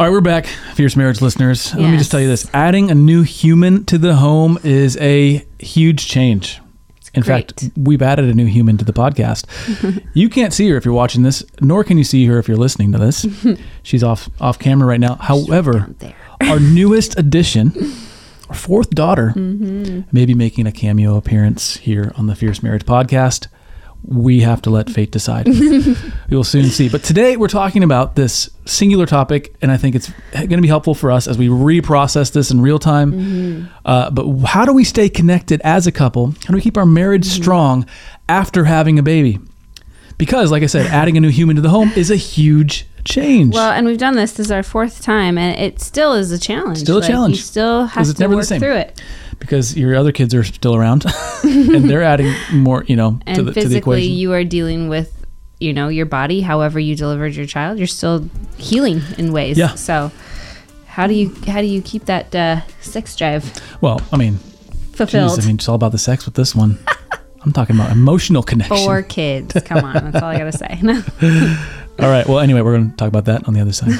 All right, we're back, fierce marriage listeners. Let me just tell you this: adding a new human to the home is a huge change. In great. fact, we've added a new human to the podcast. you can't see her if you're watching this, nor can you see her if you're listening to this. She's off off camera right now. However, our newest addition, our fourth daughter, may be making a cameo appearance here on the Fierce Marriage podcast. We have to let fate decide. we will soon see. But today we're talking about this singular topic, and I think it's going to be helpful for us as we reprocess this in real time. Uh, but how do we stay connected as a couple? How do we keep our marriage strong after having a baby? Because, like I said, adding a new human to the home is a huge change. Well, and we've done this. This is our fourth time, and it still is a challenge. Still a Like, challenge. You still have to work through it. Because your other kids are still around and they're adding more, you know, And to the, to the physically, equation. you are dealing with, you know, your body. However, you delivered your child, you're still healing in ways. Yeah. So, how do you how do you keep that uh, sex drive well, I mean, fulfilled? geez, I mean, it's all about the sex with this one. I'm talking about emotional connection. Four kids. Come on, that's all I gotta say. All right. Well, anyway, we're going to talk about that on the other side.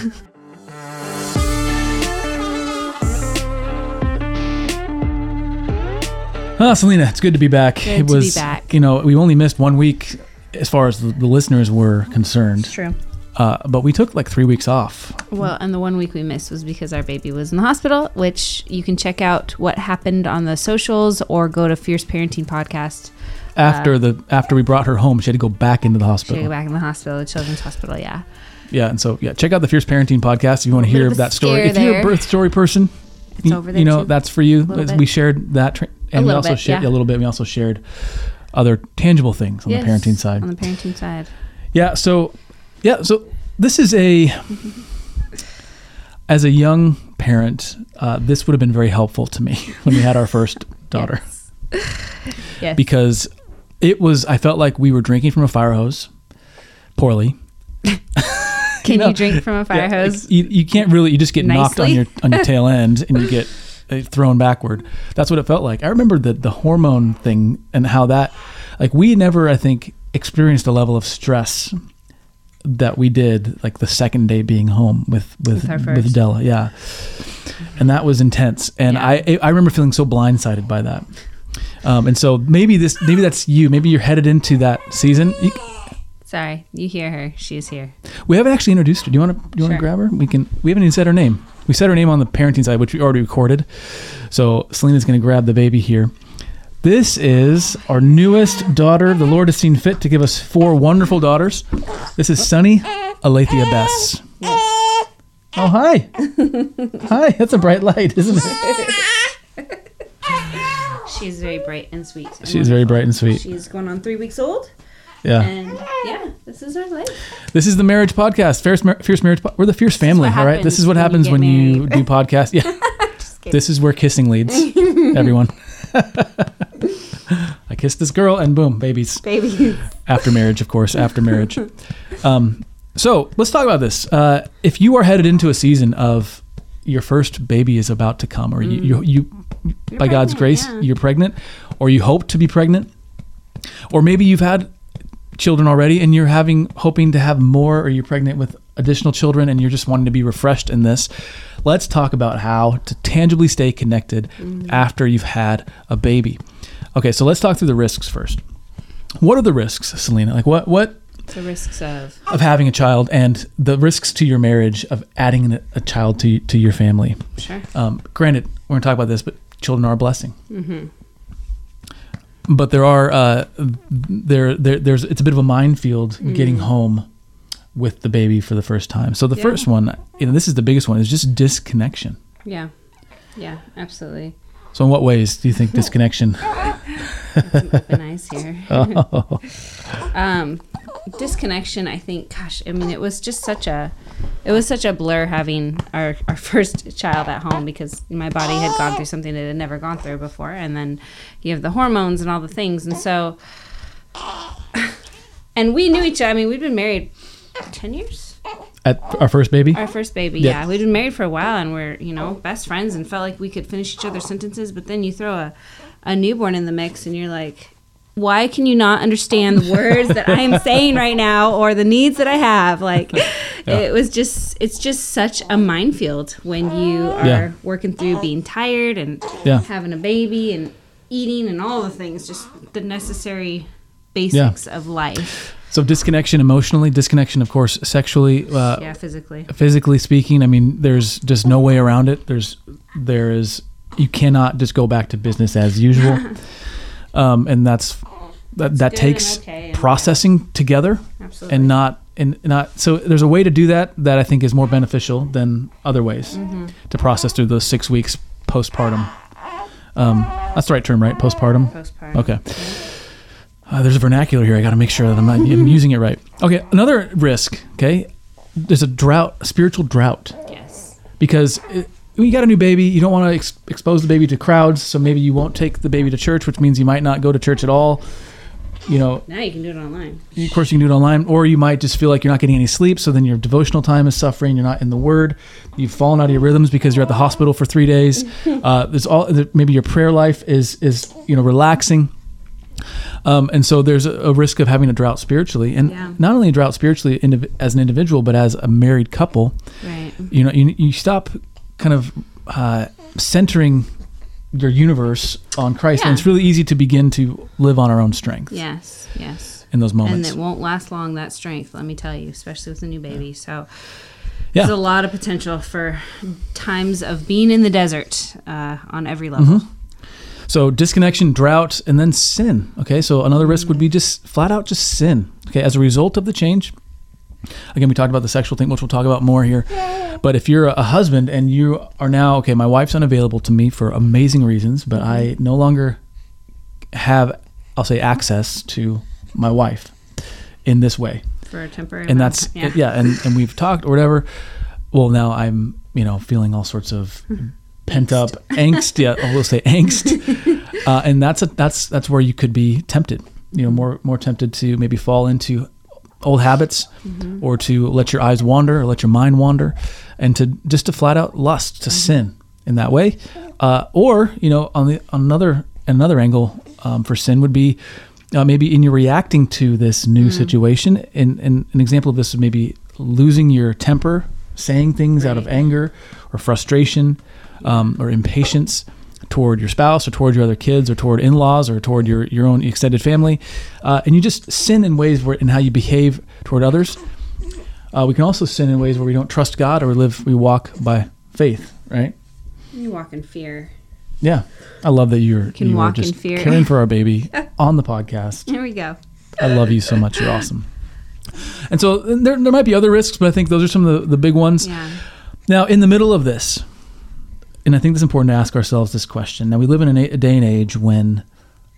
Ah, Selena, it's good to be back. Good it to be was, back. you know, we only missed one week as far as the, the listeners were concerned, True. uh, but we took like three weeks off. Well, and the one week we missed was because our baby was in the hospital, which you can check out what happened on the socials or go to Fierce Parenting Podcast. After the after we brought her home, she had to go back into the hospital. She hospital. go back in the hospital, the children's hospital. Yeah. Yeah, and so yeah, check out the Fierce Parenting podcast if you want to hear that story. scare If you're a birth story person, It's you, over there you know too. that's for you. Little As bit. We shared that, tra- and we also bit, shared yeah. a little bit. We also shared other tangible things on Yes, the parenting side. On the parenting side. Yeah. So, yeah. So this is a, as a young parent, uh, this would have been very helpful to me when we had our first daughter Yes. because it was. I felt like we were drinking from a fire hose, poorly. Can you, know, drink from a fire Yeah, hose? you, you can't really. You just get knocked on your on your tail end and you get thrown backward. That's what it felt like. I remember the the hormone thing and how that, like, we never, I think, experienced a level of stress that we did like the second day being home with with With. Della. Yeah, and that was intense. And Yeah. I I remember feeling so blindsided by that. Um, and so maybe this maybe that's you. Maybe you're headed into that season. You, Sorry, you hear her. She's here. we haven't actually introduced her. Do you want to? Do you want to grab her? We can. We haven't even said her name. We said her name on the parenting side, which we already recorded. So Selena's going to grab the baby here. This is our newest daughter. The Lord has seen fit to give us four wonderful daughters. This is Sunny Alethea Bess. Oh hi, hi. That's a bright light, isn't it? She's very bright and sweet. and She's very bright and sweet. She's going on three weeks old. Yeah. And yeah, this is our life. This is the marriage podcast. Fierce, Mar- fierce marriage. Po- We're the fierce family. All right. This is what when you happens when you do podcasts. Yeah. this is where kissing leads. Everyone. I kissed this girl and boom, babies. Baby. After marriage, of course. After marriage. Um, so let's talk about this. Uh, if you are headed into a season of your first baby is about to come, or you, you, you by God's grace, yeah. you're pregnant, or you hope to be pregnant, or maybe you've had children already and you're having hoping to have more, or you're pregnant with additional children and you're just wanting to be refreshed in this. Let's talk about how to tangibly stay connected after you've had a baby. Okay, so let's talk through the risks first. What are the risks, Selena? Like what what The risks of of having a child and the risks to your marriage of adding a, a child to to your family? sure. Um, granted, we're to talk about this, but children are a blessing. But there are uh, there, there there's it's a bit of a minefield getting home with the baby for the first time. So the Yeah. first one, you know, this is the biggest one, is just disconnection. Yeah. Yeah, absolutely. So in what ways do you think disconnection? Open eyes here. oh, um disconnection i think gosh i mean it was just such a it was such a blur having our, our first child at home because my body had gone through something it had never gone through before and then you have the hormones and all the things and so and we knew each other i mean we'd been married 10 years at our first baby. our first baby Yeah. yeah. we'd been married for a while and we're you know best friends and felt like we could finish each other's sentences but then you throw a, a newborn in the mix and you're like why can you not understand the words that I am saying right now or the needs that I have? Like, it was just, it's just such a minefield when you are Yeah. working through being tired and Yeah. having a baby and eating and all the things, just the necessary basics of life. So disconnection emotionally, disconnection, of course, sexually, uh, Yeah, physically. physically speaking. I mean, there's just no way around it. There's, there is, you cannot just go back to business as usual. um, and that's, that, that takes okay processing together Absolutely. and not, and not, so there's a way to do that that I think is more beneficial than other ways Mm-hmm. to process through those six weeks postpartum. Um, that's the right term, right? Postpartum. postpartum. Okay. Uh, there's a vernacular here. I got to make sure that I'm, not, I'm using it right. Okay. Another risk. Okay. There's a drought, a spiritual drought, Yes. because it, when you got a new baby, you don't want to ex- expose the baby to crowds. So maybe you won't take the baby to church, which means you might not go to church at all. You know, Now you can do it online. of course, you can do it online, or you might just feel like you're not getting any sleep. So then your devotional time is suffering. You're not in the Word. You've fallen out of your rhythms because you're at the hospital for three days. Uh, there's all maybe your prayer life is is you know relaxing. Um, and so there's a, a risk of having a drought spiritually, and Yeah. not only a drought spiritually indiv- as an individual, but as a married couple. Right. You know, you, you stop kind of uh, centering your universe on Christ, and it's really easy to begin to live on our own strength Yes. Yes. in those moments, And it won't last long, that strength, let me tell you, especially with a new baby. So Yeah. there's a lot of potential for times of being in the desert uh, on every level. Mm-hmm. So disconnection, drought, and then sin. Okay, so another risk would be just flat out just sin. Okay, as a result of the change. Again, we talked about the sexual thing, which we'll talk about more here. But if you're a husband and you are now okay, my wife's unavailable to me for amazing reasons, but I no longer have, I'll say, access to my wife in this way. For a temporary and that's time. yeah, and and we've talked or whatever. Well now i'm you know feeling all sorts of pent up angst yeah i will say angst. Uh, and that's a that's that's where you could be tempted you know more more tempted to maybe fall into old habits Mm-hmm. or to let your eyes wander or let your mind wander and to just to flat out lust to Mm-hmm. sin in that way uh, or you know on the on another another angle um, for sin would be uh, maybe in your reacting to this new Mm-hmm. situation and, and an example of this is maybe losing your temper saying things out of anger or frustration um, or impatience toward your spouse or toward your other kids or toward in-laws or toward your, your own extended family uh, and you just sin in ways where in how you behave toward others uh, we can also sin in ways where we don't trust god or live we walk by faith right You walk in fear. yeah i love that you're can you walk in fear. caring for our baby on the podcast Here we go. I love you so much. You're awesome. And so there, there might be other risks, but I think those are some of the, the big ones. Yeah. Now, in the middle of this, and I think it's important to ask ourselves this question. Now, we live in a, a day and age when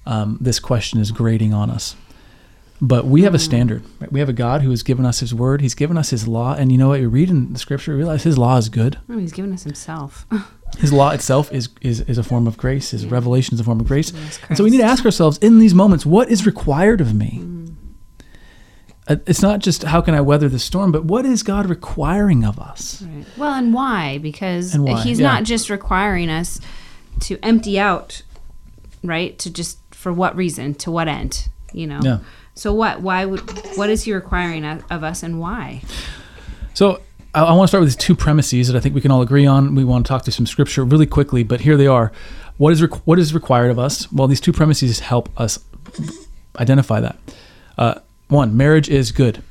um, this question is grating on us. But we have a standard. Right? We have a God who has given us His Word. He's given us His law, and you know what? You read in the Scripture, you realize His law is good. Oh, he's given us himself. His law itself is is, is a form of grace. His revelation is a form of grace. And so we need to ask ourselves in these moments, what is required of me? Uh, It's not just how can I weather the storm, but what is God requiring of us? Right. Well, and why? Because And why, he's yeah. not just requiring us to empty out, right? To just for what reason? To what end? You know. Yeah. So what? Why would? What is he requiring of us, and why? So I, I want to start with these two premises that I think we can all agree on. We want to talk through some scripture really quickly, but here they are. What is requ- what is required of us? Well, these two premises help us identify that. Uh, one, marriage is good.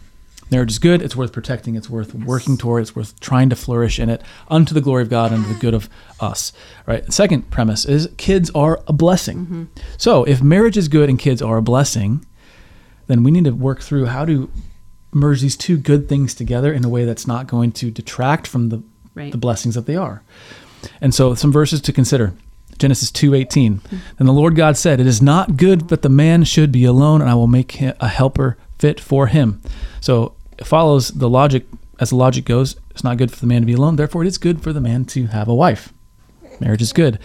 Marriage is good. It's worth protecting. It's worth working toward. It's worth trying to flourish in it unto the glory of God and the good of us. Right. The second premise is kids are a blessing. Mm-hmm. So if marriage is good and kids are a blessing, then we need to work through how to merge these two good things together in a way that's not going to detract from the Right. the blessings that they are. And so some verses to consider. Genesis 2:18. Then the Lord God said, "It is not good that the man should be alone, and I will make him a helper fit for him." So it follows the logic as the logic goes, it's not good for the man to be alone, therefore it is good for the man to have a wife. Marriage is good.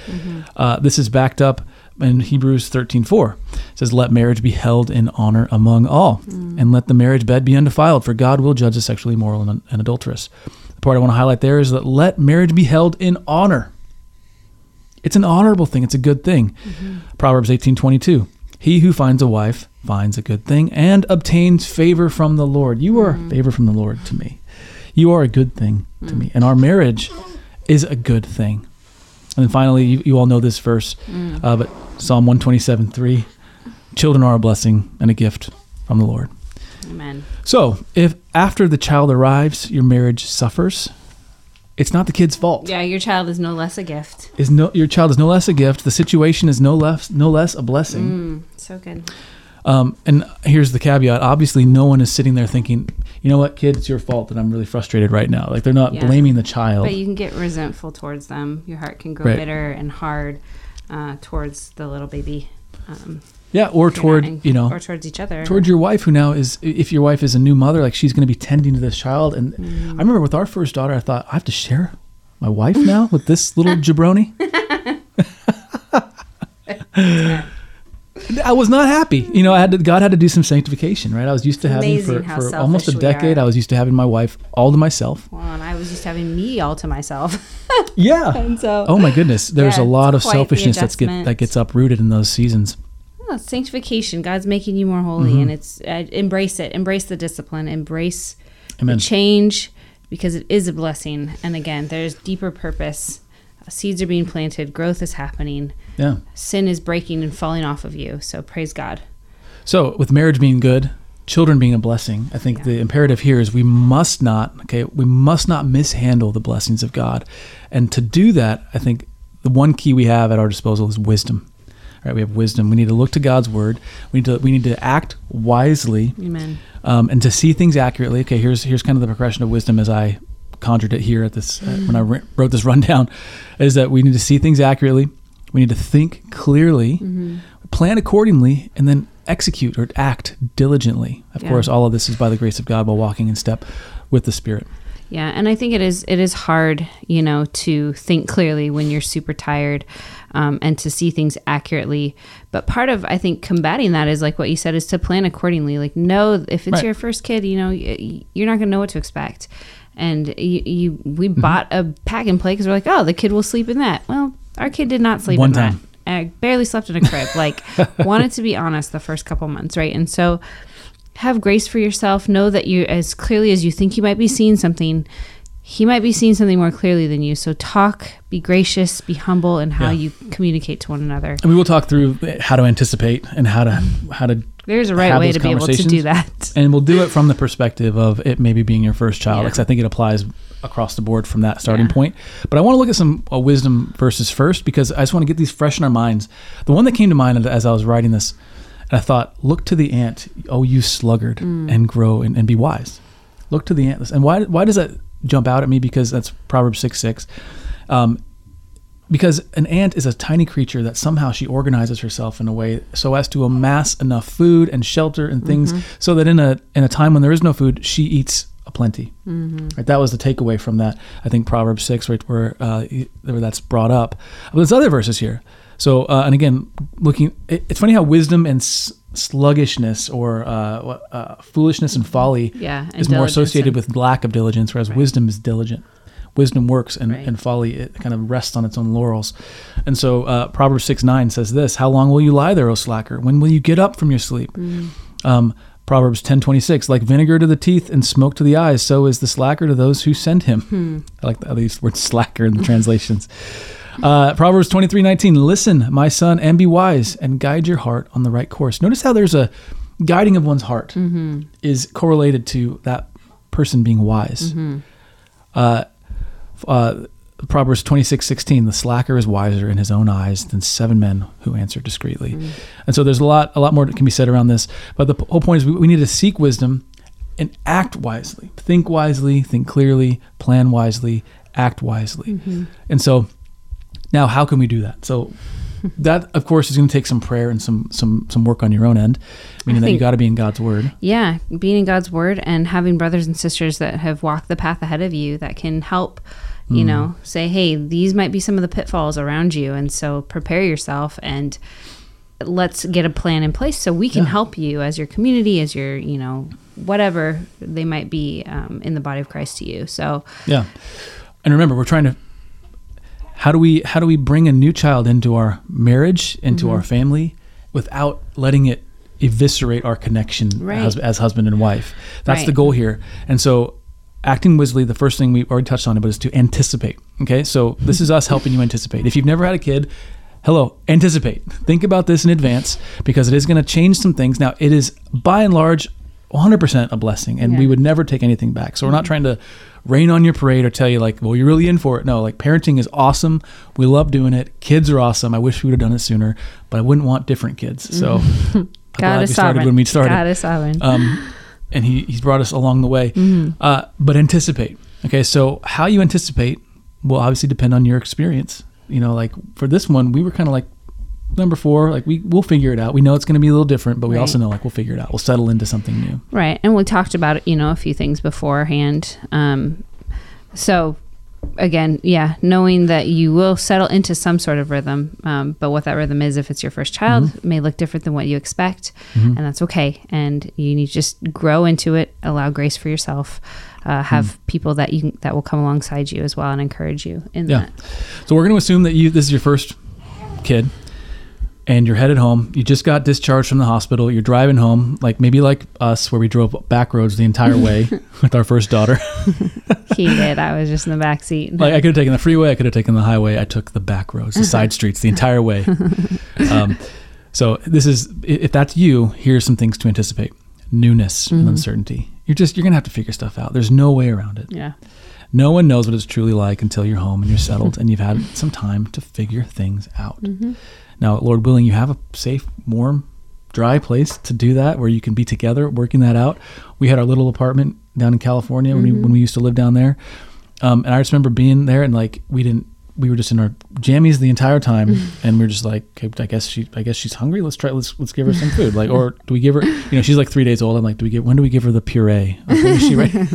Uh, this is backed up in Hebrews 13:4. It says, "Let marriage be held in honor among all, and let the marriage bed be undefiled, for God will judge the sexually immoral and, and adulterous." The part I want to highlight there is that let marriage be held in honor. It's an honorable thing. It's a good thing. Mm-hmm. Proverbs 18:22 He who finds a wife finds a good thing and obtains favor from the Lord. You are mm-hmm. favor from the Lord to me. You are a good thing to me. And our marriage is a good thing. And then finally, you, you all know this verse, mm. uh, but Psalm 127 3 Children are a blessing and a gift from the Lord. Amen. So, if after the child arrives, your marriage suffers, it's not the kid's fault. Yeah, your child is no less a gift. Is no your child is no less a gift. The situation is no less no less a blessing. Mm, so good. Um, and here's the caveat: obviously, no one is sitting there thinking, "You know what, kid, it's your fault that I'm really frustrated right now." Like they're not Yeah. blaming the child. But you can get resentful towards them. Your heart can grow Right. bitter and hard uh, towards the little baby. Um, yeah, or toward you know or towards each other. toward your wife who now is if your wife is a new mother like she's going to be tending to this child and Mm. i remember with our first daughter i thought i have to share my wife now with this little jabroni i was not happy you know i had to, god had to do some sanctification right i was used to having for, for almost a decade i was used to having my wife all to myself well, and I was just having me all to myself. yeah and so, oh my goodness there's Yeah, a lot of it's quite the selfishness that's get, that gets uprooted in those seasons Oh, sanctification. God's making you more holy, Mm-hmm. and it's uh, embrace it. Embrace the discipline. Embrace Amen. the change because it is a blessing. And again, there's deeper purpose. Seeds are being planted. Growth is happening. Yeah Sin is breaking and falling off of you. So praise God. So, with marriage being good, children being a blessing, I think Yeah. the imperative here is we must not, okay, we must not mishandle the blessings of God. And to do that, I think the one key we have at our disposal is wisdom. Right? We have wisdom. We need to look to God's word. We need to we need to act wisely Amen. um, and to see things accurately. Okay, here's here's kind of the progression of wisdom as I conjured it here at this uh, when I re- wrote this rundown, is that we need to see things accurately. We need to think clearly, plan accordingly, and then execute or act diligently. Of Yeah. course, all of this is by the grace of God while walking in step with the Spirit. Yeah, and I think it is it is hard, you know, to think clearly when you're super tired, um, and to see things accurately. But part of I think combating that is like what you said is to plan accordingly. Like know if it's Right. your first kid, you know, you're not gonna know what to expect. And you, you we Mm-hmm. bought a pack and play because we're like, oh, the kid will sleep in that. Well, our kid did not sleep One in time. that. I barely slept in a crib. Like, wanted to be honest the first couple months, right? And so have grace for yourself. Know that you, as clearly as you think you might be seeing something, he might be seeing something more clearly than you. So talk, be gracious, be humble in how Yeah. you communicate to one another. And we will talk through how to anticipate and how to how to There's a right way to be able to do that. and we'll do it from the perspective of it maybe being your first child Yeah. because i think it applies across the board from that starting Yeah. point. But i want to look at some uh, wisdom verses first because i just want to get these fresh in our minds. The one that came to mind as i was writing this and i thought look to the ant oh you sluggard Mm. and grow and, and be wise. Look to the ant. And why, why does that jump out at me? Because that's proverbs 6 6 um, because an ant is a tiny creature that somehow she organizes herself in a way so as to amass enough food and shelter and things so that in a in a time when there is no food she eats plenty. Right that was the takeaway from that. I think proverbs 6 right where uh, where that's brought up. But there's other verses here. So uh, and again looking it, it's funny how wisdom and s- sluggishness or uh, uh, foolishness and folly Yeah, and is more associated and- with lack of diligence whereas Right. wisdom is diligent. Wisdom works and, Right. and folly it kind of rests on its own laurels. And so uh, proverbs 6 9 says this how long will you lie there o slacker? When will you get up from your sleep? Mm. um, proverbs ten twenty six like vinegar to the teeth and smoke to the eyes so is the slacker to those who send him Hmm. i like the, these words slacker in the translations uh, proverbs twenty three nineteen listen my son and be wise and guide your heart on the right course notice how there's a guiding of one's heart Mm-hmm. is correlated to that person being wise Mm-hmm. uh, uh, Proverbs twenty six sixteen. The slacker is wiser in his own eyes than seven men who answer discreetly. Mm. And so there's a lot, a lot more that can be said around this. But the whole point is we, we need to seek wisdom and act wisely, think wisely, think clearly, plan wisely, act wisely. Mm-hmm. And so now, how can we do that? So that, of course, is going to take some prayer and some some some work on your own end, meaning that you got to be in God's word. Yeah, being in God's word and having brothers and sisters that have walked the path ahead of you that can help, you Mm. know, say, hey, these might be some of the pitfalls around you. And so prepare yourself and let's get a plan in place so we can Yeah. help you as your community, as your, you know, whatever they might be um, in the body of Christ to you. So, Yeah. And remember, we're trying to how do we how do we bring a new child into our marriage, into our family without letting it eviscerate our connection Right. as, as husband and wife. That's the goal here. And so acting wisely, the first thing we already touched on it, but is to anticipate. Okay. So this is us helping you anticipate. If you've never had a kid, hello, anticipate. Think about this in advance because it is going to change some things. Now, it is by and large 100% a blessing, and we would never take anything back. So we're not trying to rain on your parade or tell you, like, well, you're really in for it. No, like, parenting is awesome. We love doing it. Kids are awesome. I wish we would have done it sooner, but I wouldn't want different kids. So God is sovereign. when we started God is sovereign. um, and he, he's brought us along the way. Mm-hmm. Uh, but anticipate. Okay, so how you anticipate will obviously depend on your experience. You know, like for this one, we were kind of like number four. Like we we'll figure it out. We know it's going to be a little different, but we Right. also know like we'll figure it out. We'll settle into something new. Right. And we talked about, you know, a few things beforehand. Um, so again, yeah, knowing that you will settle into some sort of rhythm. Um, but what that rhythm is, if it's your first child, Mm-hmm. may look different than what you expect. And that's okay. And you need to just grow into it, allow grace for yourself, uh, have Mm. people that you that will come alongside you as well and encourage you in Yeah. that. So we're going to assume that you this is your first kid and you're headed home. You just got discharged from the hospital. You're driving home, like maybe like us where we drove back roads the entire way with our first daughter. He did. I was just in the back seat. Like I could have taken the freeway, I could have taken the highway. I took the back roads, the side streets, the entire way. Um, so this is if that's you. Here's some things to anticipate: newness and uncertainty. You're just you're gonna have to figure stuff out. There's no way around it. yeah. No one knows what it's truly like until you're home and you're settled and you've had some time to figure things out. Now, Lord willing, you have a safe, warm, dry place to do that where you can be together working that out. We had our little apartment down in California when, we, when we used to live down there. Um, and I just remember being there and like we didn't, we were just in our jammies the entire time, and we are just like, okay, I guess she, I guess she's hungry. Let's try, let's let's give her some food. Like, or do we give her? You know, she's like three days old. I'm like, do we give? When do we give her the puree? Like, when is she ready?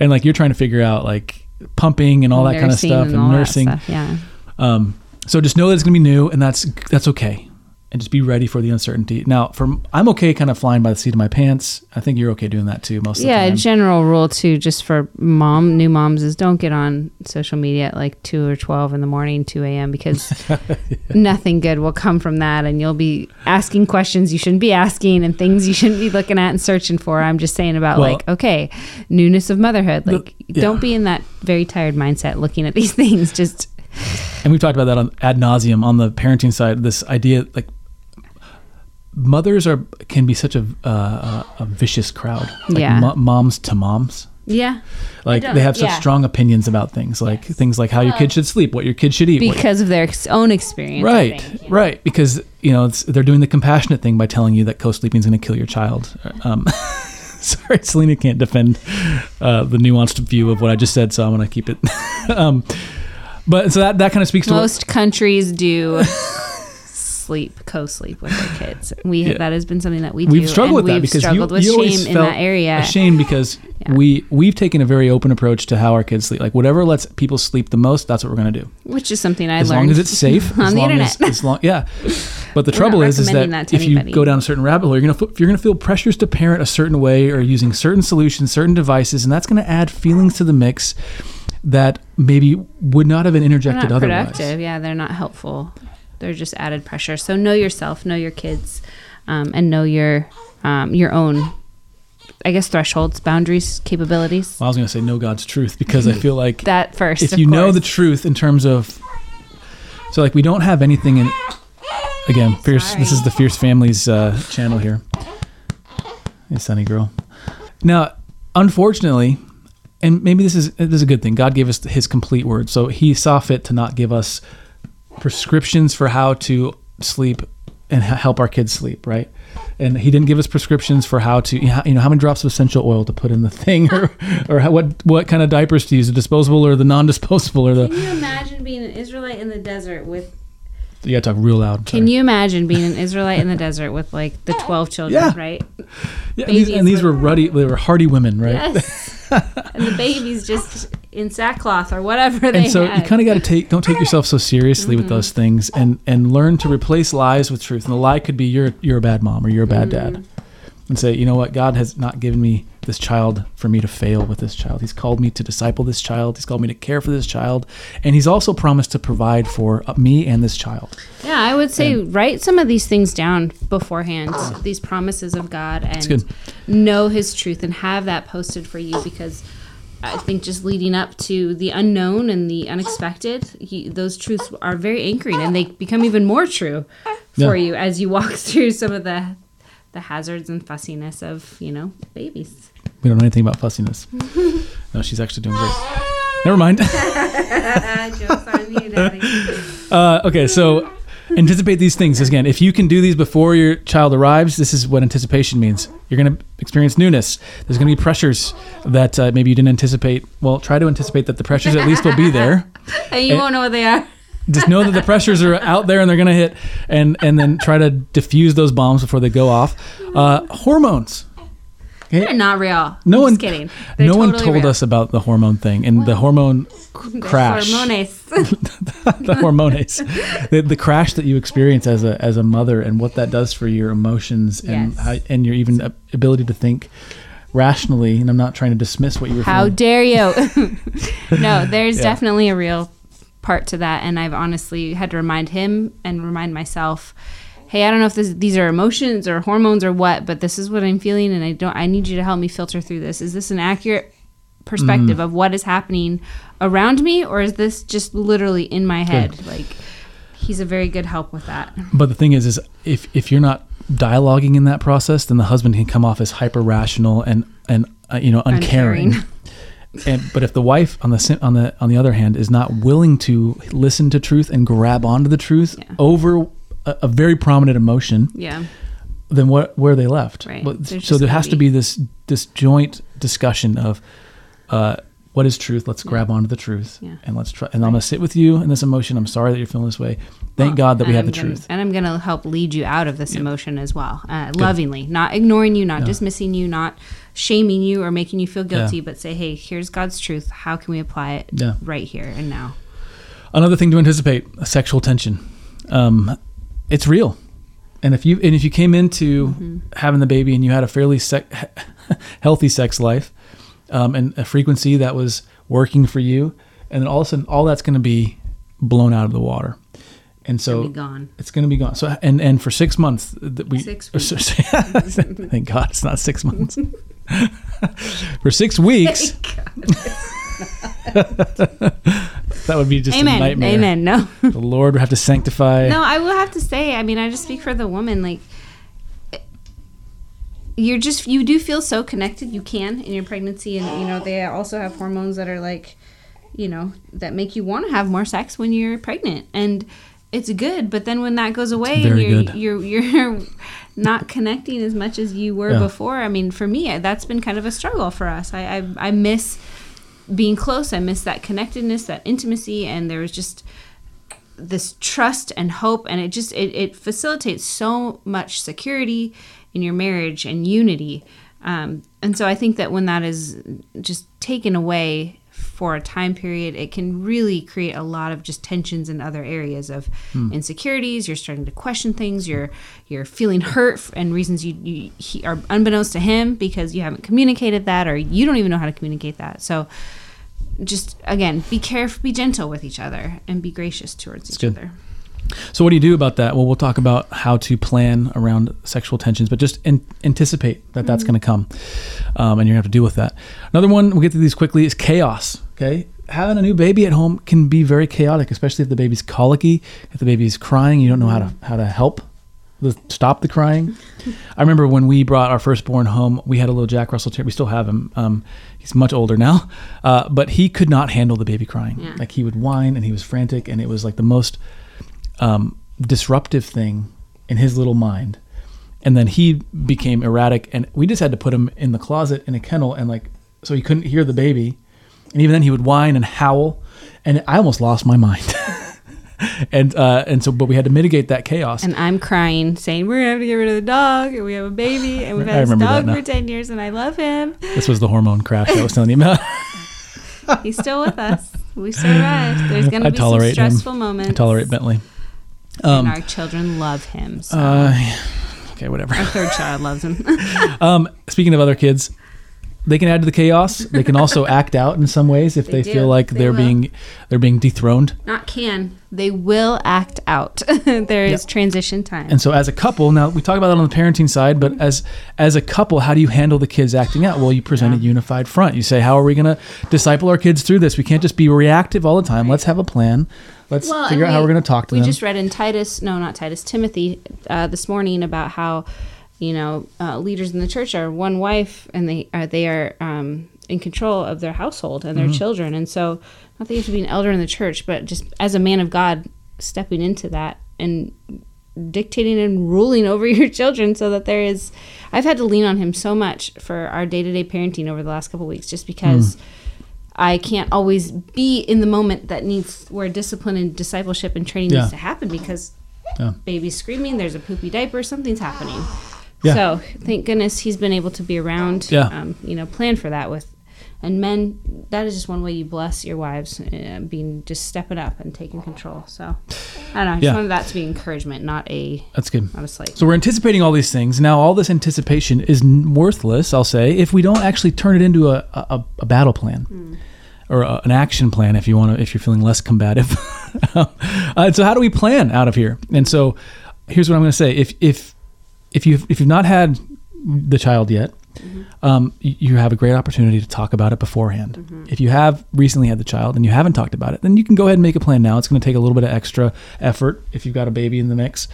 and like you're trying to figure out like pumping and all that kind of stuff and, that nursing. stuff, Yeah. Um, so just know that it's gonna be new, and that's that's okay, and just be ready for the uncertainty. Now, for I'm okay, kind of flying by the seat of my pants. I think you're okay doing that too, most of yeah, the time. general rule too, just for mom, new moms, is don't get on social media at like two or twelve in the morning, two a.m. because nothing good will come from that, and you'll be asking questions you shouldn't be asking and things you shouldn't be looking at and searching for. I'm just saying about Well- like okay, newness of motherhood. The- Like, yeah. don't be in that very tired mindset looking at these things. Just and we've talked about that on ad nauseum on the parenting side. This idea, like mothers are can be such a uh, a vicious crowd. Like Yeah. mo- moms to moms. yeah, Like they have such yeah. strong opinions about things, like things like how your kid should sleep, what your kid should eat, because of their own experience. Right think, right because you know it's, they're doing the compassionate thing by telling you that co-sleeping is going to kill your child um, sorry selena can't defend uh, the nuanced view of what i just said so i'm going to keep it um, but so that, that kind of speaks to what, Most countries do sleep, co-sleep with their kids. We Yeah. that has been something that we do. we've struggled with that we've because you, with you shame in that area. ashamed because Yeah. we we've taken a very open approach to how our kids sleep like whatever lets people sleep the most that's what we're going to do which is something I learned. as learned long as it's safe on the internet. as, as long yeah but the We're trouble is is that, that if anybody. you go down a certain rabbit hole you're gonna you're gonna feel pressures to parent a certain way or using certain solutions certain devices and that's gonna add feelings to the mix that maybe would not have been They're interjected not otherwise productive. Yeah, they're not helpful. They're just added pressure. So know yourself, know your kids, um, and know your um, your own, I guess, thresholds, boundaries, capabilities. well, i was gonna say know god's truth because i feel like That first. if you know the truth in terms of so like we don't have anything in again fierce this is the fierce families uh, channel here hey sunny girl now unfortunately and maybe this is this is a good thing god gave us his complete word so he saw fit to not give us prescriptions for how to sleep and help our kids sleep right and he didn't give us prescriptions for how to you know, how many drops of essential oil to put in the thing or or how, what what kind of diapers to use the disposable or the non-disposable or the Can you imagine being an Israelite in the desert with? You gotta talk real loud Can you imagine being an Israelite in the desert with like the twelve children, Yeah. right? yeah, and these, and these were ruddy they were hardy women right Yes. and the babies just in sackcloth or whatever they and so had. Mm-hmm. you kind of got to take don't take yourself so seriously with those things and and learn to replace lies with truth and the lie could be you're you're a bad mom or you're a bad Mm-hmm. dad and say, you know what, God has not given me this child for me to fail with this child. He's called me to disciple this child. He's called me to care for this child, and He's also promised to provide for uh, me and this child. Yeah, I would say write some of these things down beforehand, these promises of God, and know His truth and have that posted for you because I think just leading up to the unknown and the unexpected, he, those truths are very anchoring and they become even more true for Yeah. you as you walk through some of the the hazards and fussiness of you know babies. We don't know anything about fussiness. no, she's actually doing great. Never mind. Jokes on you, Daddy. Uh, okay, so anticipate these things again. If you can do these before your child arrives, this is what anticipation means. You're going to experience newness. There's going to be pressures that uh, maybe you didn't anticipate. Well, try to anticipate that the pressures at least will be there. And you won't know what they are. Just know that the pressures are out there and they're going to hit, and and then try to diffuse those bombs before they go off. Uh, hormones. Okay? They're not real. No I'm one, just kidding. They're no one told real. us about the hormone thing and the hormone c- crash. Hormones. the hormones, the, the crash that you experience as a as a mother, and what that does for your emotions and Yes. how, and your even ability to think rationally. And I'm not trying to dismiss what you were. How feeling. dare you? no, there's Yeah. definitely a real part to that, and I've honestly had to remind him and remind myself. Hey, I don't know if this, these are emotions or hormones or what, but this is what I'm feeling, and I don't. I need you to help me filter through this. Is this an accurate perspective Mm. of what is happening around me, or is this just literally in my head? Like, he's a very good help with that. But the thing is, is if if you're not dialoguing in that process, then the husband can come off as hyper rational and and uh, you know uncaring. Uncaring. and but if the wife on the on the on the other hand is not willing to listen to truth and grab onto the truth Yeah. over a, a very prominent emotion, Yeah, then what where are they left? Right. There's so there gonna has to be- be this this joint discussion of uh, what is truth. Let's grab onto the truth, Yeah. and let's try. And I'm gonna sit with you in this emotion. I'm sorry that you're feeling this way. Thank Well, God that we have I'm the gonna- truth. And I'm going to help lead you out of this emotion as well, uh, lovingly, not ignoring you, not dismissing you, not shaming you or making you feel guilty, Yeah. but say, hey, here's God's truth. How can we apply it Yeah. right here and now? Another thing to anticipate: sexual tension. Um, it's real, and if you and if you came into Mm-hmm. having the baby and you had a fairly sec- healthy sex life, um, and a frequency that was working for you, and then all of a sudden all that's going to be blown out of the water, and so Be gone. it's going to be gone. So and and for six months that we Six so- thank God it's not six months. for six weeks, that would be just a nightmare. Amen. No. The Lord would have to sanctify. no, I will have to say, I mean, I just speak for the woman. Like, you're just, you do feel so connected. You can in your pregnancy. And, you know, they also have hormones that are like, you know, that make you want to have more sex when you're pregnant. And it's good. But then when that goes away and you're, good. you're, you're not connecting as much as you were Yeah. before, I mean, for me, that's been kind of a struggle for us. I, I, I miss being close. I miss that connectedness, that intimacy. And there was just, this trust and hope and it just it, it facilitates so much security in your marriage and unity um, and so i think that when that is just taken away for a time period it can really create a lot of just tensions in other areas of hmm. insecurities. You're starting to question things. You're you're feeling hurt f- and reasons you, you he, are unbeknownst to him because you haven't communicated that or you don't even know how to communicate that. So just again be careful be gentle with each other and be gracious towards each good. other So, what do you do about that? Well, we'll talk about how to plan around sexual tensions, but just anticipate that that's going to come, um, and you're going to have to deal with that. Another one, we'll get through these quickly, is chaos. Okay, having a new baby at home can be very chaotic, especially if the baby's colicky, if the baby's crying, you don't know how to how to help. the- Stop the crying. I remember when we brought our firstborn home, we had a little Jack Russell Terrier. We still have him. Um, he's much older now, uh, but he could not handle the baby crying. Yeah. Like he would whine and he was frantic, and it was like the most um, disruptive thing in his little mind. And then he became erratic, and we just had to put him in the closet in a kennel, and like so he couldn't hear the baby. And even then, he would whine and howl, and I almost lost my mind. and uh, and so, but we had to mitigate that chaos. and i'm crying saying we're gonna have to get rid of the dog and we have a baby and we've had this dog for 10 years and i love him this was the hormone crash that I was telling you about. he's still with us we survived there's gonna I be some tolerate him. stressful moments I tolerate Bentley. And Um, our children love him so Uh, okay, whatever. Our third child loves him. Um, speaking of other kids, they can add to the chaos. They can also act out in some ways if They they, feel like They are being they're being dethroned. Not can. They will act out. there is Yeah. transition time. And so as a couple, now we talk about that on the parenting side, but as as a couple, how do you handle the kids acting out? Well, you present a unified front. You say, how are we going to disciple our kids through this? We can't just be reactive all the time. Let's have a plan. Let's Well, figure out and how we- we're going to talk to we them. We just read in Titus, no, not Titus, Timothy, uh, this morning about how, you know, uh, leaders in the church are one wife and they are they are um, in control of their household and their Mm-hmm. children, and so not that you have to be an elder in the church, but just as a man of God, stepping into that and dictating and ruling over your children so that there is I've had to lean on him so much for our day-to-day parenting over the last couple of weeks just because Hmm. I can't always be in the moment that needs where discipline and discipleship and training Yeah. needs to happen because Yeah. baby's screaming, there's a poopy diaper, something's happening. Yeah. So thank goodness he's been able to be around. Yeah. Um, you know, plan for that with, and men. That is just one way you bless your wives, uh, being just stepping up and taking control. So I don't know. I just Yeah. wanted that to be encouragement, not a That's good. not a slight. So we're anticipating all these things. Now, all this anticipation is n- worthless, I'll say, if we don't actually turn it into a, a, a battle plan Hmm. or a, an action plan. If you want to, if you're feeling less combative. uh, so how do we plan out of here? And so here's what I'm going to say: if if if you if you've not had the child yet. Um, you have a great opportunity to talk about it beforehand. If you have recently had the child and you haven't talked about it, then you can go ahead and make a plan now. It's going to take a little bit of extra effort if you've got a baby in the mix.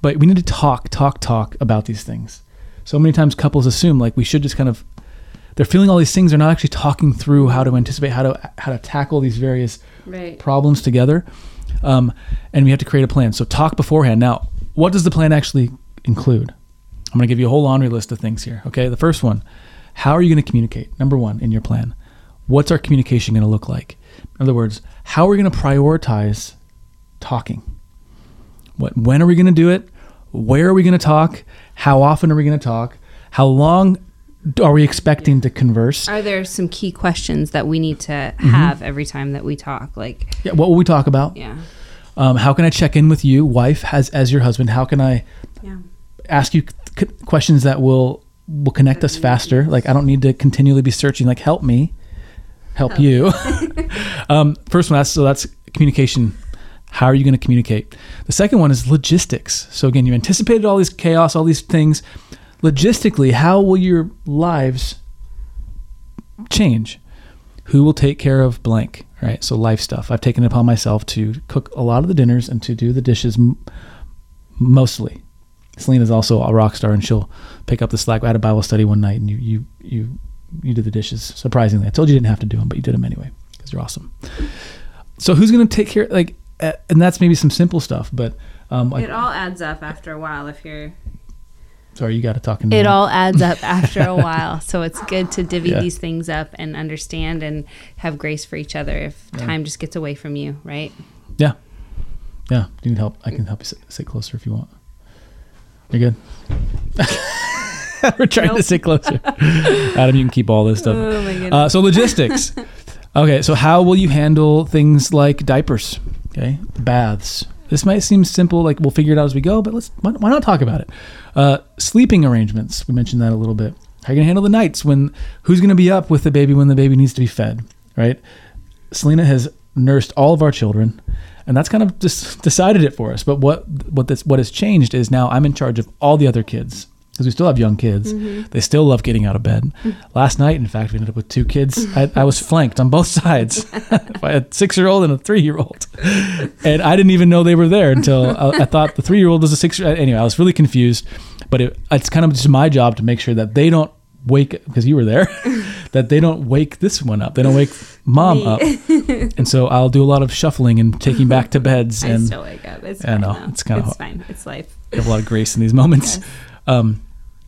But we need to talk, talk, talk about these things. So many times couples assume like we should just kind of they're feeling all these things, they're not actually talking through how to anticipate how to how to tackle these various Right. problems together. Um, and we have to create a plan. So talk beforehand. Now, what does the plan actually include? I'm going to give you a whole laundry list of things here. Okay. The first one, how are you going to communicate? Number one, in your plan, what's our communication going to look like? In other words, how are we going to prioritize talking? What, when are we going to do it? Where are we going to talk? How often are we going to talk? How long are we expecting to converse? Are there some key questions that we need to Mm-hmm. have every time that we talk? Like, Yeah, what will we talk about? yeah, Um, how can I check in with you, wife, as as your husband? How can I yeah, ask you c- questions that will will connect us faster? Like I don't need to continually be searching. Like help me, help, you. um, first one, that's so that's communication. How are you going to communicate? The second one is logistics. So again, you anticipated all these chaos, all these things. Logistically, how will your lives change? Who will take care of blank? Right. So life stuff. I've taken it upon myself to cook a lot of the dinners and to do the dishes m- mostly. Selena's also a rock star, and she'll pick up the slack. I had a Bible study one night, and you you you you did the dishes. Surprisingly, I told you you didn't have to do them, but you did them anyway because you're awesome. So who's going to take care? Like, uh, and that's maybe some simple stuff, but um, like, it all adds up after a while if you're sorry, you got to talk it the- all adds up after a while so it's good to divvy Yeah. these things up and understand and have grace for each other if time just gets away from you right Yeah, yeah. Do you need help? I can help you sit, sit closer if you want. You're good. We're trying to Nope. sit closer. Adam, you can keep all this stuff. oh Uh, so logistics. okay, so how will you handle things like diapers? Okay, baths. This might seem simple, like we'll figure it out as we go, but let's why, why not talk about it? Uh, sleeping arrangements. We mentioned that a little bit. How are you gonna handle the nights when who's gonna be up with the baby when the baby needs to be fed? Right. Selena has nursed all of our children, and that's kind of just decided it for us. But what what this what has changed is now I'm in charge of all the other kids because we still have young kids. Mm-hmm. They still love getting out of bed. Mm-hmm. Last night, in fact, we ended up with two kids. I, I was flanked on both sides. by a six year old and a three year old, and I didn't even know they were there until I, I thought the three year old was a six year Anyway, I was really confused. But it, it's kind of just my job to make sure that they don't wake because you were there that they don't wake this one up they don't wake mom up and so i'll do a lot of shuffling and taking back to beds i and still wake up it's I fine know, it's kinda it's fine it's life have a lot of grace in these moments. Yes. Um,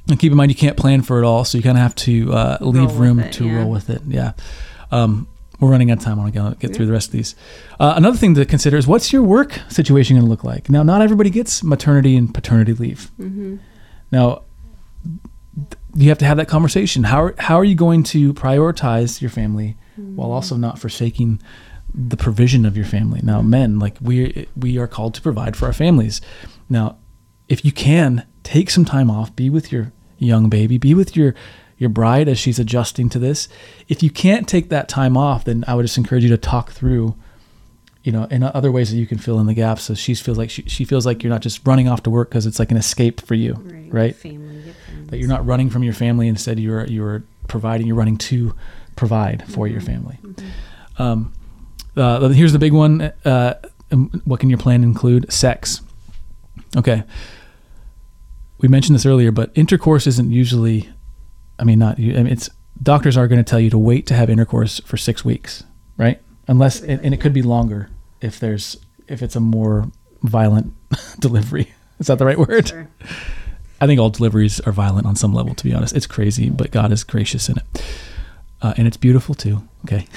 and keep in mind, you can't plan for it all, so you kind of have to uh, leave room it, to yeah. roll with it. Yeah. Um, we're running out of time. I want to get through the rest of these. Uh, another thing to consider is what's your work situation going to look like? Now, not everybody gets maternity and paternity leave. mm-hmm. Now, you have to have that conversation. How are, how are you going to prioritize your family mm. while also not forsaking the provision of your family? Now, mm. men, like we we are called to provide for our families. Now, if you can take some time off, be with your young baby, be with your your bride as she's adjusting to this. If you can't take that time off, then I would just encourage you to talk through, you know, in other ways that you can fill in the gaps. So she feels like she, she feels like you're not just running off to work because it's like an escape for you, right? right? Family, that you're not running from your family. Instead, you're you're providing. You're running to provide for Mm-hmm. your family. Um, uh, here's the big one. Uh, um, what can your plan include? Sex. Okay. We mentioned this earlier, but intercourse isn't usually. I mean, not. I mean, it's doctors are going to tell you to wait to have intercourse for six weeks, right? Unless, and, and it could be longer if there's if it's a more violent delivery. Is that the right word? Sure. I think all deliveries are violent on some level. To be honest, it's crazy, but God is gracious in it, uh, and it's beautiful too. Okay.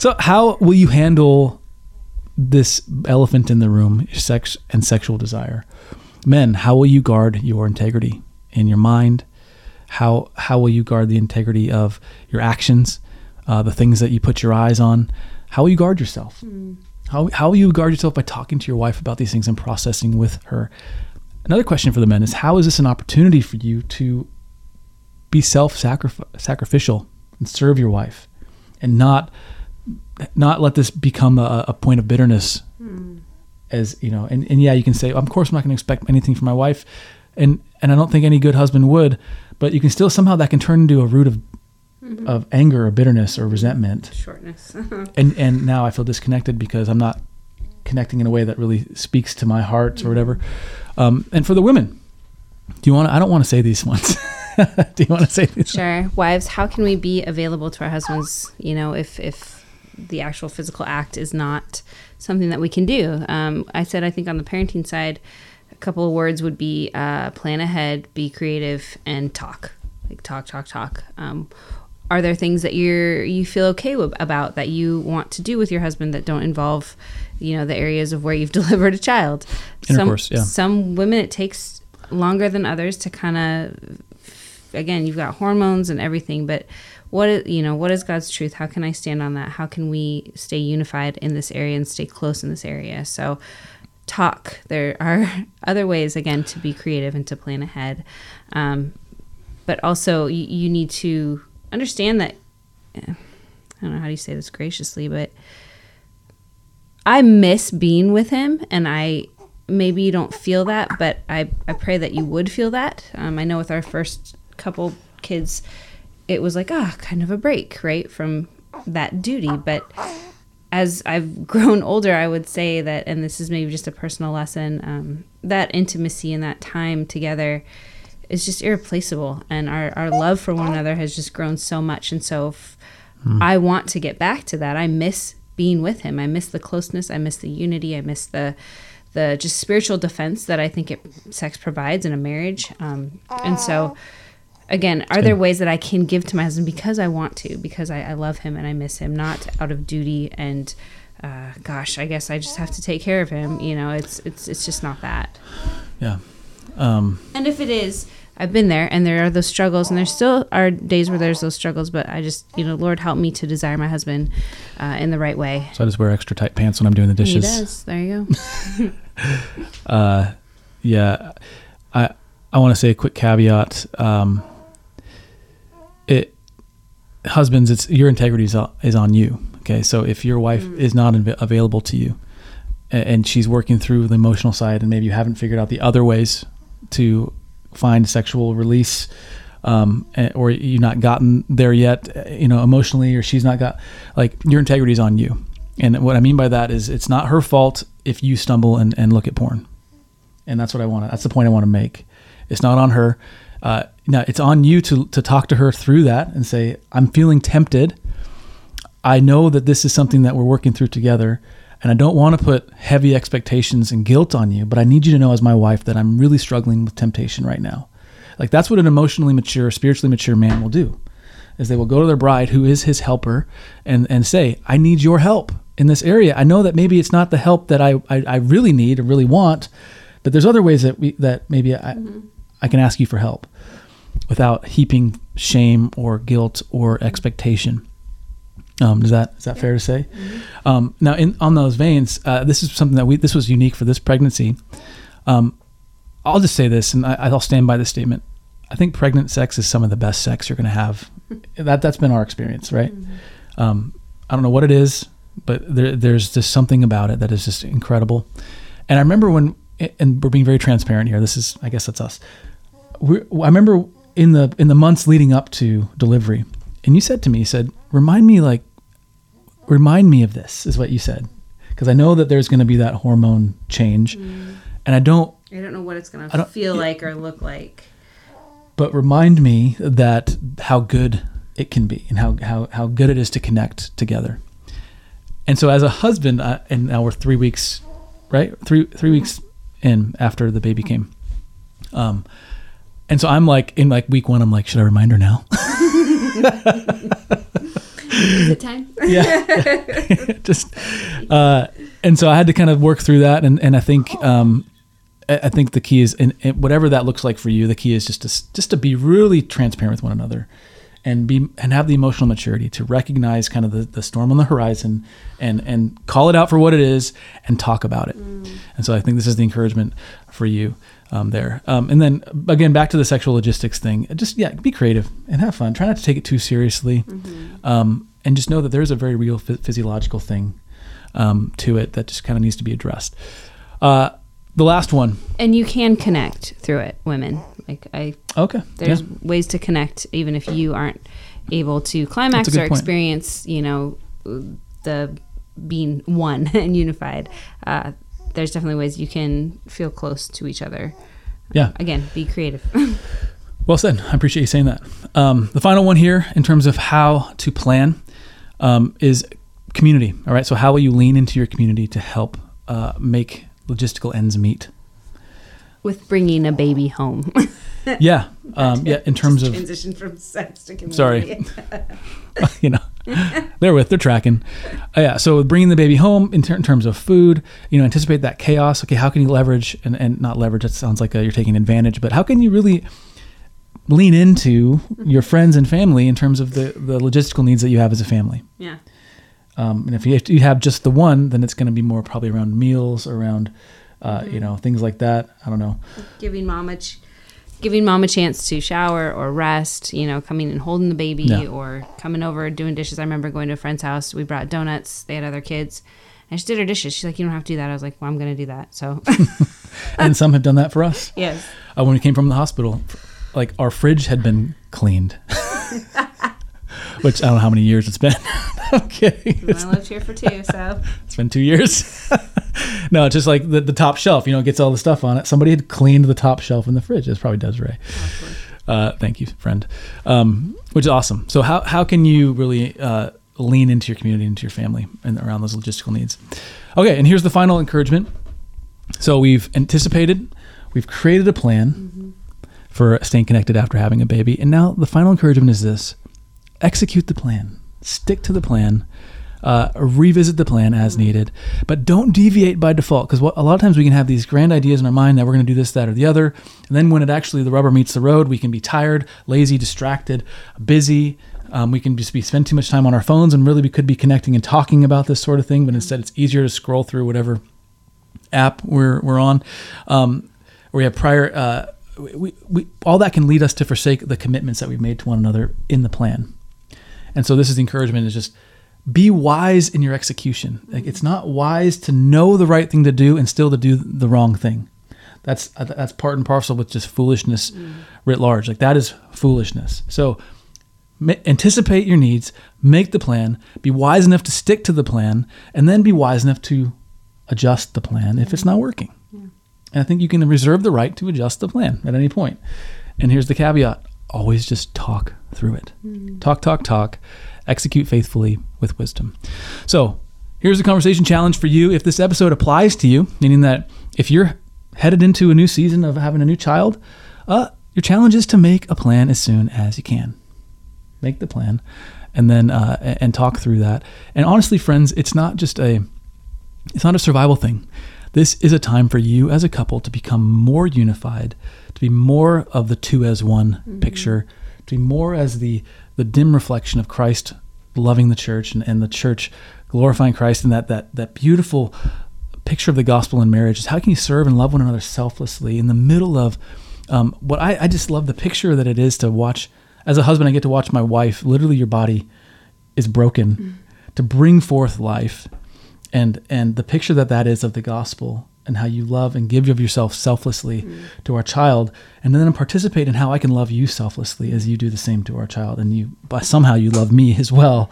So, how will you handle this elephant in the room, sex and sexual desire? Men, how will you guard your integrity in your mind? How how will you guard the integrity of your actions, uh, the things that you put your eyes on? How will you guard yourself? How, how will you guard yourself by talking to your wife about these things and processing with her? Another question for the men is how is this an opportunity for you to be self sacrificial and serve your wife and not not let this become a, a point of bitterness? Hmm. As you know and, and yeah you can say of course i'm not going to expect anything from my wife. And and i don't think any good husband would but you can still somehow that can turn into a root of of anger or bitterness or resentment Shortness. and and now I feel disconnected because I'm not connecting in a way that really speaks to my heart or whatever. Um, and for the women, do you want? I don't want to say these ones. do you want to say these? Sure. Wives, how can we be available to our husbands, you know, if if the actual physical act is not something that we can do? Um, I said I think on the parenting side, a couple of words would be uh, plan ahead, be creative, and talk. Like talk, talk, talk. Um, are there things that you're you feel okay with, about that you want to do with your husband that don't involve, you know, the areas of where you've delivered a child? Intercourse, some, yeah. Some women it takes longer than others to kind of again you've got hormones and everything but what is you know what is god's truth? How can i stand on that? How can we stay unified in this area and stay close in this area? So talk. There are other ways again to be creative and to plan ahead. Um, but also you, you need to understand that eh, i don't know how do you say this graciously but i miss being with him and i maybe you don't feel that but i, I pray that you would feel that. Um, i know with our first couple kids it was like ah kind of a break right from that duty. But as I've grown older, I would say that, and this is maybe just a personal lesson, um, that intimacy and that time together is just irreplaceable. And our, our love for one another has just grown so much. And so if I want to get back to that. I miss being with him. I miss the closeness. I miss the unity. I miss the the just spiritual defense that I think it, sex provides in a marriage. Um, and so, again, are there ways that I can give to my husband because I want to, because I, I love him and I miss him, not out of duty and uh, gosh, I guess I just have to take care of him. You know, it's it's it's just not that. Yeah. Um, And if it is, I've been there, and there are those struggles, and there still are days where there's those struggles. But I just, you know, Lord help me to desire my husband uh, in the right way. so I just wear extra tight pants when I'm doing the dishes. He does. There you go. uh, yeah, I I want to say a quick caveat. Um, it husbands, it's your integrity is on, is on you. Okay, so if your wife is not inv- available to you, a- and she's working through the emotional side, and maybe you haven't figured out the other ways to find sexual release, um, eh, or you've not gotten there yet, eh, you know, emotionally, or she's not got like your integrity is on you. And what I mean by that is it's not her fault if you stumble and, and look at porn. And that's what I want to, that's the point I want to make. It's not on her. Uh, now it's on you to, to talk to her through that and say, I'm feeling tempted. I know that this is something that we're working through together. And I don't want to put heavy expectations and guilt on you, but I need you to know as my wife that I'm really struggling with temptation right now. Like that's what an emotionally mature, spiritually mature man will do. Is they will go to their bride who is his helper and, and say, I need your help in this area. I know that maybe it's not the help that I, I, I really need or really want, but there's other ways that we that maybe I, mm-hmm. I can ask you for help without heaping shame or guilt or expectation. Um, is that is that fair to say? Um, now, in on those veins, uh, this is something that we this was unique for this pregnancy. Um, I'll just say this, and I, I'll stand by this statement. I think pregnant sex is some of the best sex you're going to have. that that's been our experience, right? Um, I don't know what it is, but there, there's just something about it that is just incredible. And I remember when, and we're being very transparent here. This is, I guess, that's us. We're, I remember in the in the months leading up to delivery, and you said to me, you said, "Remind me, like, remind me of this," is what you said, because I know that there's going to be that hormone change, and I don't I don't know what it's going to feel yeah. like or look like. but remind me that how good it can be and how, how, how good it is to connect together. And so as a husband, uh, and now we're three weeks, right? Three, three weeks in after the baby came. Um, and so I'm like, in like week one, I'm like, should I remind her now? Is it time? yeah just uh and so i had to kind of work through that and and i think um I think the key is, and whatever that looks like for you, the key is just to just to be really transparent with one another, and be and have the emotional maturity to recognize kind of the, the storm on the horizon, and and call it out for what it is, and talk about it. And so I think this is the encouragement for you um, there. Um, and then again, back to the sexual logistics thing. Just yeah, be creative and have fun. Try not to take it too seriously, um, and just know that there is a very real phy- physiological thing um, to it that just kind of needs to be addressed. Uh, the last one. And you can connect through it, women. Like I Okay. there's yeah. ways to connect even if you aren't able to climax or point. experience you know the being one and unified uh, there's definitely ways you can feel close to each other Yeah. again be creative Well said. I appreciate you saying that. Um, the final one here, in terms of how to plan, um, is community. All right. So, how will you lean into your community to help uh, make logistical ends meet? with bringing a baby home Yeah. Um, yeah. In terms of, transition from sex to community Sorry. you know, they're with, they're tracking. Uh, yeah. So, bringing the baby home in, ter- in terms of food, you know, anticipate that chaos. Okay. How can you leverage and, and not leverage? That sounds like uh you're taking advantage, but how can you really lean into your friends and family in terms of the, the logistical needs that you have as a family? yeah Um, and if you, if you have just the one, then it's going to be more probably around meals, around, uh, you know, things like that. I don't know. giving mom a ch- giving mom a chance to shower or rest you know coming and holding the baby Yeah. or coming over doing dishes. I remember going to a friend's house. We brought donuts. They had other kids. And she did her dishes. She's like you don't have to do that. I was like well i'm gonna do that. So And some have done that for us. yes. Uh, when we came from the hospital, like our fridge had been cleaned, which I don't know how many years it's been. I'm i lived here for two so It's been two years. no, it's just like the, the top shelf, you know, it gets all the stuff on it. Somebody had cleaned the top shelf in the fridge. It's probably Desiree. Uh, thank you, friend. Um, which is awesome. So how, how can you really uh, lean into your community, into your family, and around those logistical needs? Okay, and here's the final encouragement. So we've anticipated, we've created a plan for staying connected after having a baby, and now the final encouragement is this: execute the plan, stick to the plan. Uh, revisit the plan as needed, but don't deviate by default. Because a lot of times we can have these grand ideas in our mind that we're going to do this, that, or the other, and then when it actually the rubber meets the road, we can be tired, lazy, distracted, busy. Um, we can just be spend too much time on our phones, and really we could be connecting and talking about this sort of thing. But instead, it's easier to scroll through whatever app we're we're on. Um, we have prior. Uh, we, we all that can lead us to forsake the commitments that we've made to one another in the plan. And so this is the encouragement: is just be wise in your execution. Like it's not wise to know the right thing to do and still to do the wrong thing. That's uh, that's part and parcel with just foolishness mm. writ large. Like that is foolishness. So anticipate your needs, make the plan, be wise enough to stick to the plan, and then be wise enough to adjust the plan if it's not working. And I think you can reserve the right to adjust the plan at any point. And here's the caveat always just talk through it. Talk, talk, talk. Execute faithfully with wisdom. So here's the conversation challenge for you. If this episode applies to you, meaning that if you're headed into a new season of having a new child, uh, your challenge is to make a plan as soon as you can. Make the plan and then uh, and talk through that. And honestly, friends, it's not just a it's not a survival thing. This is a time for you as a couple to become more unified, to be more of the two as one picture, to be more as the the dim reflection of Christ loving the church and, and the church glorifying Christ. And that that that beautiful picture of the gospel in marriage is how can you serve and love one another selflessly in the middle of um, what I, I just love the picture that it is to watch as a husband I get to watch my wife literally your body is broken mm. to bring forth life and and the picture that that is of the gospel and how you love and give of yourself selflessly mm. to our child and then participate in how I can love you selflessly as you do the same to our child and you by somehow you love me as well.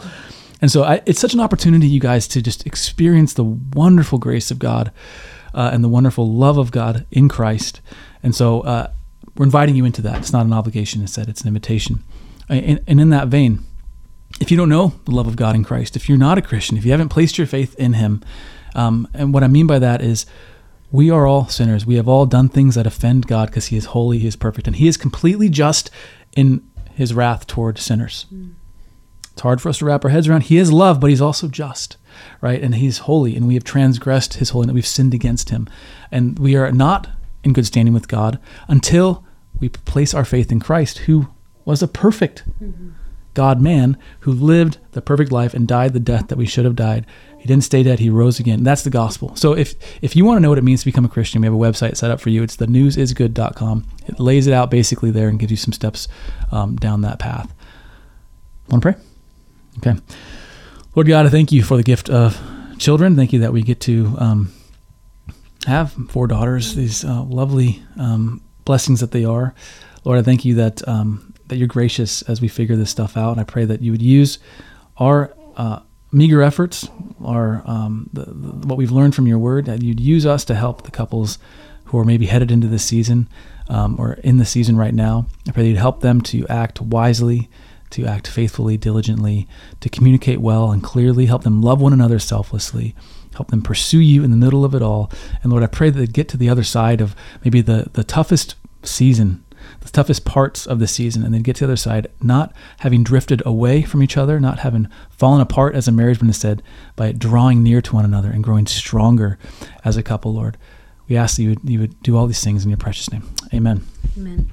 And so I, it's such an opportunity you guys to just experience the wonderful grace of God uh, and the wonderful love of God in Christ. And so uh, we're inviting you into that. It's not an obligation. Instead it's an invitation. And, and in that vein if you don't know the love of God in Christ if you're not a Christian if you haven't placed your faith in him um, and what I mean by that is we are all sinners. We have all done things that offend God because He is holy, He is perfect, and He is completely just in His wrath toward sinners. Mm. It's hard for us to wrap our heads around. He is love, but He's also just, right? And He's holy, and we have transgressed His holiness. We've sinned against Him. And we are not in good standing with God until we place our faith in Christ, who was a perfect mm-hmm. God man who lived the perfect life and died the death that we should have died he didn't stay dead. He rose again. That's the gospel. So if if you want to know what it means to become a Christian, we have a website set up for you. It's the newsisgood.com. It lays it out basically there and gives you some steps um, down that path. Want to pray? Okay. Lord God, I thank you for the gift of children. Thank you that we get to um, have four daughters, these uh, lovely um, blessings that they are. Lord, I thank you that um, that you're gracious as we figure this stuff out. And I pray that you would use our uh, meager efforts are um, the, the, what we've learned from your word that you'd use us to help the couples who are maybe headed into this season um, or in the season right now. I pray that you'd help them to act wisely, to act faithfully, diligently, to communicate well and clearly, help them love one another selflessly, help them pursue you in the middle of it all. And Lord, I pray that they'd get to the other side of maybe the, the toughest season the toughest parts of the season and then get to the other side not having drifted away from each other, not having fallen apart as a marriage, but instead by drawing near to one another and growing stronger as a couple, Lord. We ask that you would, you would do all these things in your precious name. Amen. Amen.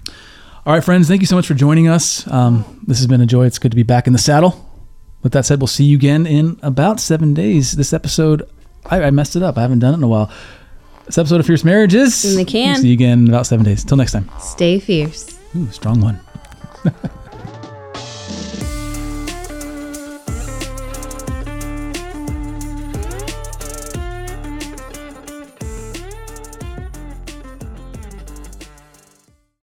All right, friends, thank you so much for joining us. Um, this has been a joy. It's good to be back in the saddle. With that said, we'll see you again in about seven days. This episode, I, I messed it up. I haven't done it in a while. This episode of Fierce Marriages. In the can. We'll see you again in about seven days. Till next time. Stay fierce. Ooh, strong one.